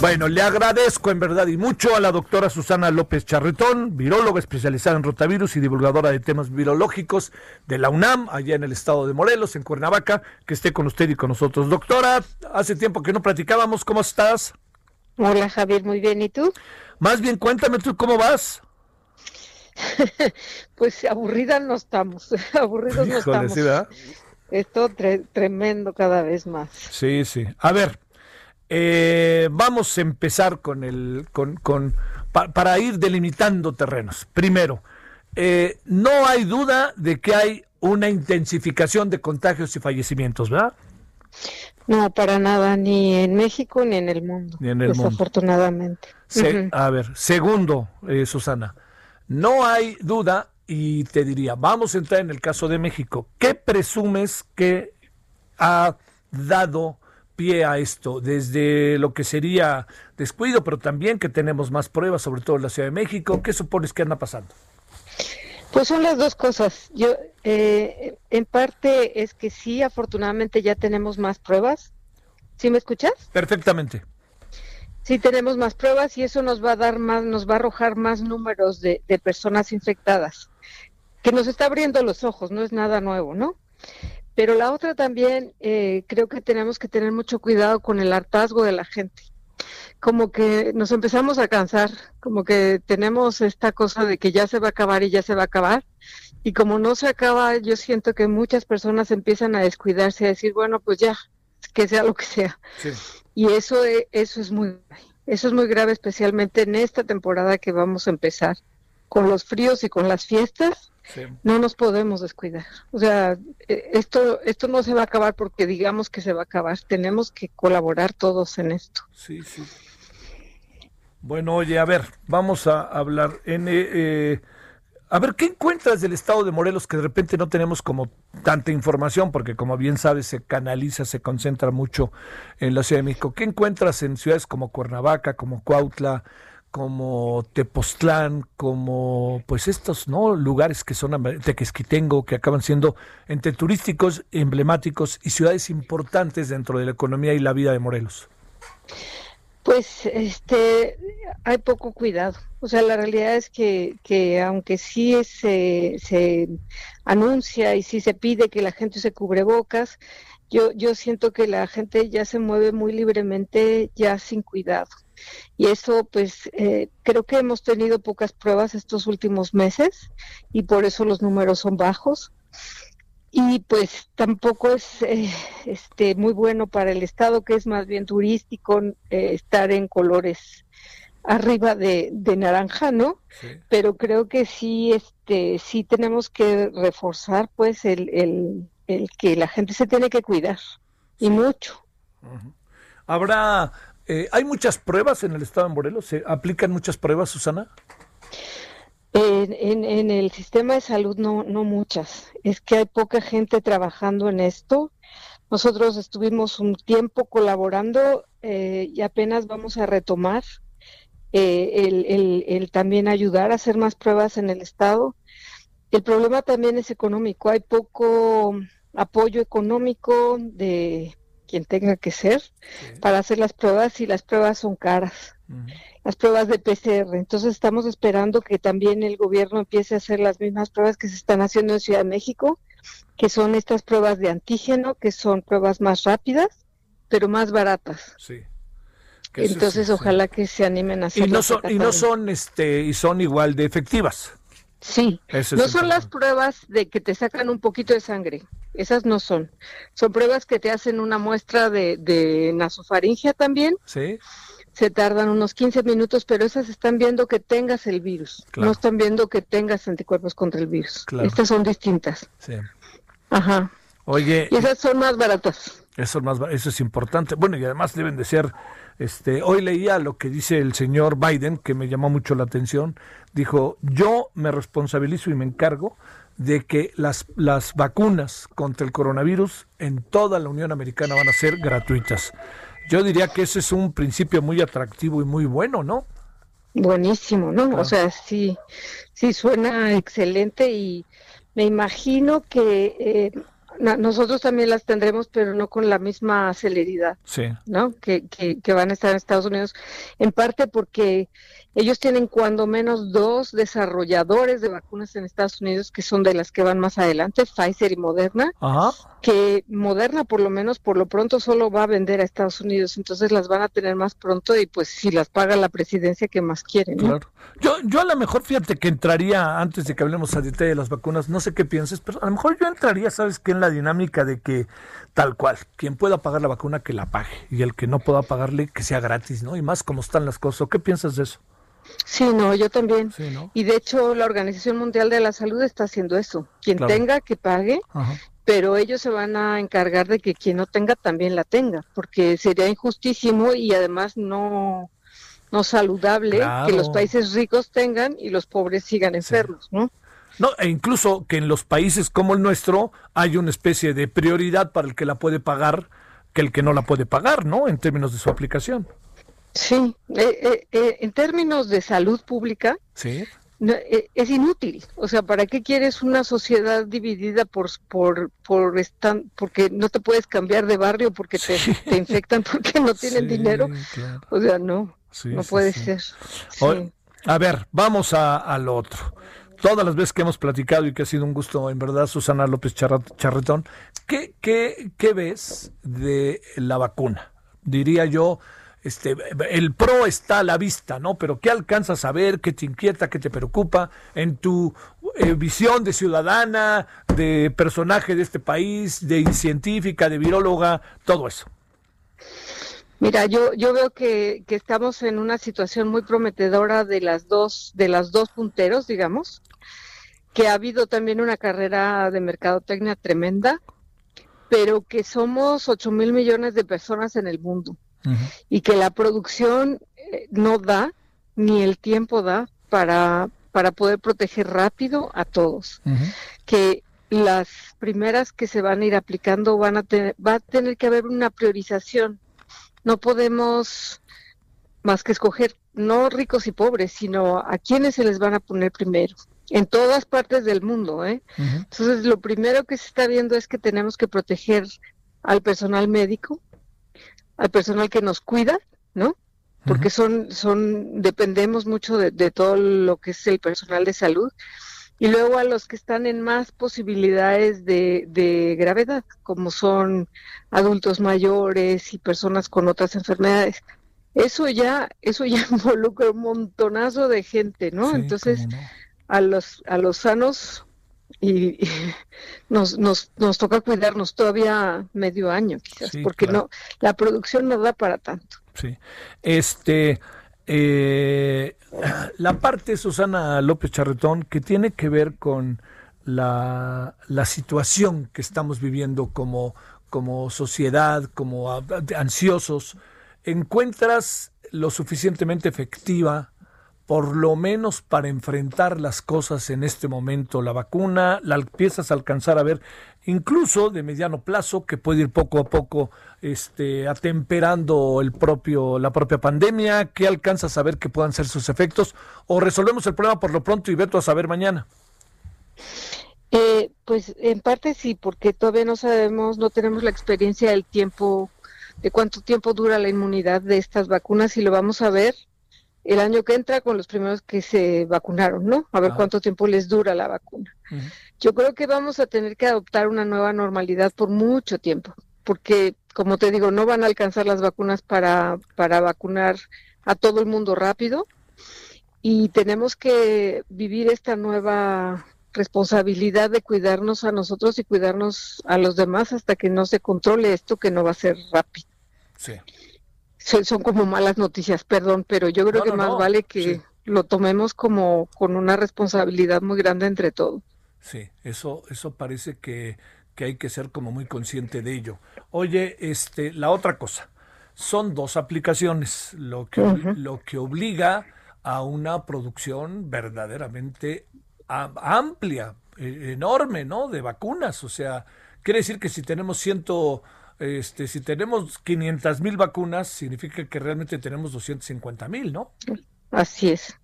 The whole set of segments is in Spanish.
Bueno, le agradezco en verdad y mucho a la doctora Susana López Charretón, viróloga especializada en rotavirus y divulgadora de temas virológicos de la UNAM, allá en el estado de Morelos, en Cuernavaca, que esté con usted y con nosotros. Doctora, hace tiempo que no platicábamos, ¿cómo estás? Hola Javier, muy bien. ¿Y tú? Más bien, cuéntame tú cómo vas. pues aburridas no estamos, aburridos no estamos. sí. Esto tre- tremendo cada vez más. Sí, sí. A ver, eh, vamos a empezar con el, con, con pa- para ir delimitando terrenos. Primero, eh, no hay duda de que hay una intensificación de contagios y fallecimientos, ¿verdad? No, para nada, ni en México ni en el mundo, Ni en el mundo. desafortunadamente. Se-. A ver, segundo, eh, Susana, no hay duda y te diría, vamos a entrar en el caso de México. ¿Qué presumes que ha dado pie a esto? Desde lo que sería descuido, pero también que tenemos más pruebas, sobre todo en la Ciudad de México. ¿Qué supones que anda pasando? Pues son las dos cosas. Yo, eh, en parte es que sí, afortunadamente ya tenemos más pruebas. ¿Sí me escuchas? Perfectamente. Sí, tenemos más pruebas y eso nos va a dar más, nos va a arrojar más números de, de personas infectadas, que nos está abriendo los ojos, no es nada nuevo, ¿no? Pero la otra también, eh, creo que tenemos que tener mucho cuidado con el hartazgo de la gente. Como que nos empezamos a cansar, como que tenemos esta cosa de que ya se va a acabar y ya se va a acabar. Y como no se acaba, yo siento que muchas personas empiezan a descuidarse, a decir, bueno, pues ya, que sea lo que sea. Y eso, e- eso es muy grave. Eso es muy grave, especialmente en esta temporada que vamos a empezar. Con los fríos y con las fiestas, no nos podemos descuidar. O sea, eh, esto, esto no se va a acabar porque digamos que se va a acabar. Tenemos que colaborar todos en esto. Sí, sí. Bueno, oye, a ver, vamos a hablar en... eh, eh, a ver, ¿qué encuentras del estado de Morelos que de repente no tenemos como tanta información? Porque como bien sabes, se canaliza, se concentra mucho en la Ciudad de México. ¿Qué encuentras en ciudades como Cuernavaca, como Cuautla, como Tepoztlán, como pues estos no lugares que son Tequesquitengo, que acaban siendo entre turísticos, emblemáticos y ciudades importantes dentro de la economía y la vida de Morelos? Pues este hay poco cuidado. O sea, la realidad es que, que aunque sí se, se anuncia y sí se pide que la gente se cubrebocas, yo, yo siento que la gente ya se mueve muy libremente, ya sin cuidado. Y eso, pues, eh, creo que hemos tenido pocas pruebas estos últimos meses y por eso los números son bajos. Y pues tampoco es eh, este muy bueno para el estado, que es más bien turístico, eh, estar en colores arriba de, de naranja, ¿no? Pero creo que sí, este, sí tenemos que reforzar, pues, el, el, el que la gente se tiene que cuidar y mucho. Habrá, eh, hay muchas pruebas en el estado de Morelos, se aplican muchas pruebas, Susana. En, en, en el sistema de salud no, no muchas. Es que hay poca gente trabajando en esto. Nosotros estuvimos un tiempo colaborando eh, y apenas vamos a retomar eh, el, el- el también ayudar a hacer más pruebas en el estado. El problema también es económico. Hay poco apoyo económico de quien tenga que ser para hacer las pruebas y las pruebas son caras las pruebas de PCR. Entonces estamos esperando que también el gobierno empiece a hacer las mismas pruebas que se están haciendo en Ciudad de México, que son estas pruebas de antígeno, que son pruebas más rápidas, pero más baratas. Sí. Que Entonces sí, sí. ojalá que se animen a Y hacerlo. no son, y no son, este, y son igual de efectivas. Sí, Eso no son las pruebas de que te sacan un poquito de sangre, esas no son. Son pruebas que te hacen una muestra de, de nasofaringia también, Sí. se tardan unos 15 minutos, pero esas están viendo que tengas el virus, Claro. no están viendo que tengas anticuerpos contra el virus. Claro. Estas son distintas. Sí. Ajá. Oye, Y esas son más baratas. Eso es, más, eso es importante. Bueno, y además deben de ser, este, hoy leía lo que dice el señor Biden, que me llamó mucho la atención. Dijo, yo me responsabilizo y me encargo de que las, las vacunas contra el coronavirus en toda la Unión Americana van a ser gratuitas. Yo diría que ese es un principio muy atractivo y muy bueno, ¿no? Buenísimo, ¿no? O sea, sí, sí suena excelente y me imagino que eh, nosotros también las tendremos, pero no con la misma celeridad, sí. ¿no? Que, que, que, van a estar en Estados Unidos, en parte porque ellos tienen cuando menos dos desarrolladores de vacunas en Estados Unidos que son de las que van más adelante, Pfizer y Moderna, que Moderna por lo menos por lo pronto solo va a vender a Estados Unidos, entonces las van a tener más pronto y pues si las paga la presidencia que más quieren. Claro. Yo, yo a lo mejor fíjate que entraría, antes de que hablemos a detalle de las vacunas, no sé qué pienses, pero a lo mejor yo entraría, ¿sabes qué? En la dinámica de que tal cual, quien pueda pagar la vacuna que la pague y el que no pueda pagarle que sea gratis, ¿no? Y más como están las cosas. ¿Qué piensas de eso? Sí, no, yo también. Y de hecho la Organización Mundial de la Salud está haciendo eso. Quien tenga que pague, pero ellos se van a encargar de que quien no tenga también la tenga, porque sería injustísimo y además no no saludable que los países ricos tengan y los pobres sigan enfermos, ¿no? No, e incluso que en los países como el nuestro hay una especie de prioridad para el que la puede pagar que el que no la puede pagar, ¿no? En términos de su aplicación. Sí, eh, eh, eh, en términos de salud pública, sí. es inútil. O sea, ¿para qué quieres una sociedad dividida por por por estan, porque no te puedes cambiar de barrio porque te, te infectan porque no tienen dinero? O sea, no, no puede ser. a ver, vamos a, a lo otro todas las veces que hemos platicado y que ha sido un gusto, en verdad, Susana López Charretón, ¿qué, qué, qué ves de la vacuna? Diría yo, este, el pro está a la vista, ¿no? Pero ¿qué alcanzas a ver? ¿Qué te inquieta? ¿Qué te preocupa? En tu eh, visión de ciudadana, de personaje de este país, de científica, de viróloga, todo eso. Mira, yo, yo veo que, que, estamos en una situación muy prometedora de las dos, de las dos punteros, digamos, que ha habido también una carrera de mercadotecnia tremenda, pero que somos ocho mil millones de personas en el mundo y que la producción eh, no da ni el tiempo da para, para poder proteger rápido a todos. Que las primeras que se van a ir aplicando van a tener, va a tener que haber una priorización. No podemos más que escoger no ricos y pobres, sino a quienes se les van a poner primero. En todas partes del mundo, ¿eh? Entonces, lo primero que se está viendo es que tenemos que proteger al personal médico, al personal que nos cuida, ¿no? Porque son, son, dependemos mucho de, todo lo que es el personal de salud. Y luego a los que están en más posibilidades de, de gravedad, como son adultos mayores y personas con otras enfermedades. Eso ya, eso ya involucra un montonazo de gente, ¿no? Entonces, a los, a los sanos y, nos, nos, nos toca cuidarnos todavía medio año quizás, porque no la producción no da para tanto. Sí. Este eh, la parte Susana López Charretón que tiene que ver con la, la situación que estamos viviendo como, como sociedad, como ansiosos, ¿encuentras lo suficientemente efectiva por lo menos para enfrentar las cosas en este momento. La vacuna la empiezas a alcanzar a ver incluso de mediano plazo que puede ir poco a poco este atemperando el propio la propia pandemia, ¿qué alcanzas a ver que puedan ser sus efectos o resolvemos el problema por lo pronto y veto a saber mañana? Eh, pues en parte sí, porque todavía no sabemos, no tenemos la experiencia del tiempo, de cuánto tiempo dura la inmunidad de estas vacunas y lo vamos a ver el año que entra con los primeros que se vacunaron, ¿no? A ver ah. cuánto tiempo les dura la vacuna. Yo creo que vamos a tener que adoptar una nueva normalidad por mucho tiempo, porque, como te digo, no van a alcanzar las vacunas para, para vacunar a todo el mundo rápido y tenemos que vivir esta nueva responsabilidad de cuidarnos a nosotros y cuidarnos a los demás hasta que no se controle esto que no va a ser rápido. Sí son, como malas noticias, perdón, pero yo creo que más vale que lo tomemos como con una responsabilidad muy grande entre todos. Sí, eso, eso parece que, que hay que ser como muy consciente de ello. Oye, este, la otra cosa, son dos aplicaciones, lo que, lo que obliga a una producción verdaderamente amplia, e, enorme, ¿no? De vacunas. O sea, quiere decir que si tenemos ciento, este, si tenemos 500 mil vacunas, significa que realmente tenemos 250 mil, ¿no? Así es,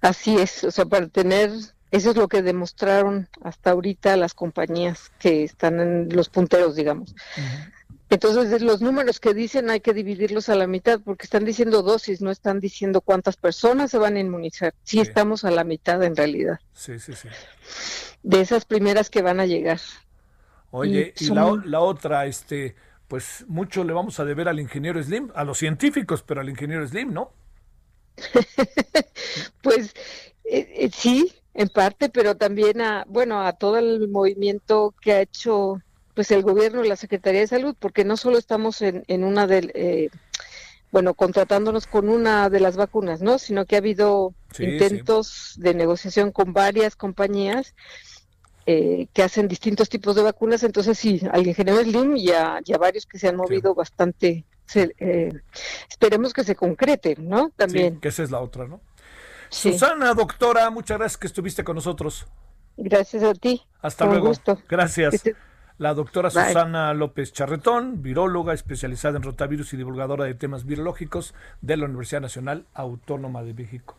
así es. O sea, para tener, eso es lo que demostraron hasta ahorita las compañías que están en los punteros, digamos. Entonces, los números que dicen hay que dividirlos a la mitad porque están diciendo dosis, no están diciendo cuántas personas se van a inmunizar. Sí, estamos a la mitad en realidad. Sí, sí, sí. De esas primeras que van a llegar. Oye, y, la, la, otra, este, pues mucho le vamos a deber al ingeniero Slim, a los científicos, pero al ingeniero Slim, ¿no? pues eh, eh, sí, en parte, pero también a, bueno, a todo el movimiento que ha hecho pues el gobierno y la Secretaría de Salud, porque no solo estamos en, en una de, eh, bueno, contratándonos con una de las vacunas, ¿no? Sino que ha habido intentos de negociación con varias compañías eh, que hacen distintos tipos de vacunas. Entonces, sí, al ingeniero Slim y a, varios que se han movido bastante. Eh, esperemos que se concrete, ¿no? También. que esa es la otra, ¿no? Susana, doctora, muchas gracias que estuviste con nosotros. Gracias a ti. Hasta luego. Gracias la doctora Susana López Charretón, viróloga especializada en rotavirus y divulgadora de temas virológicos de la Universidad Nacional Autónoma de México.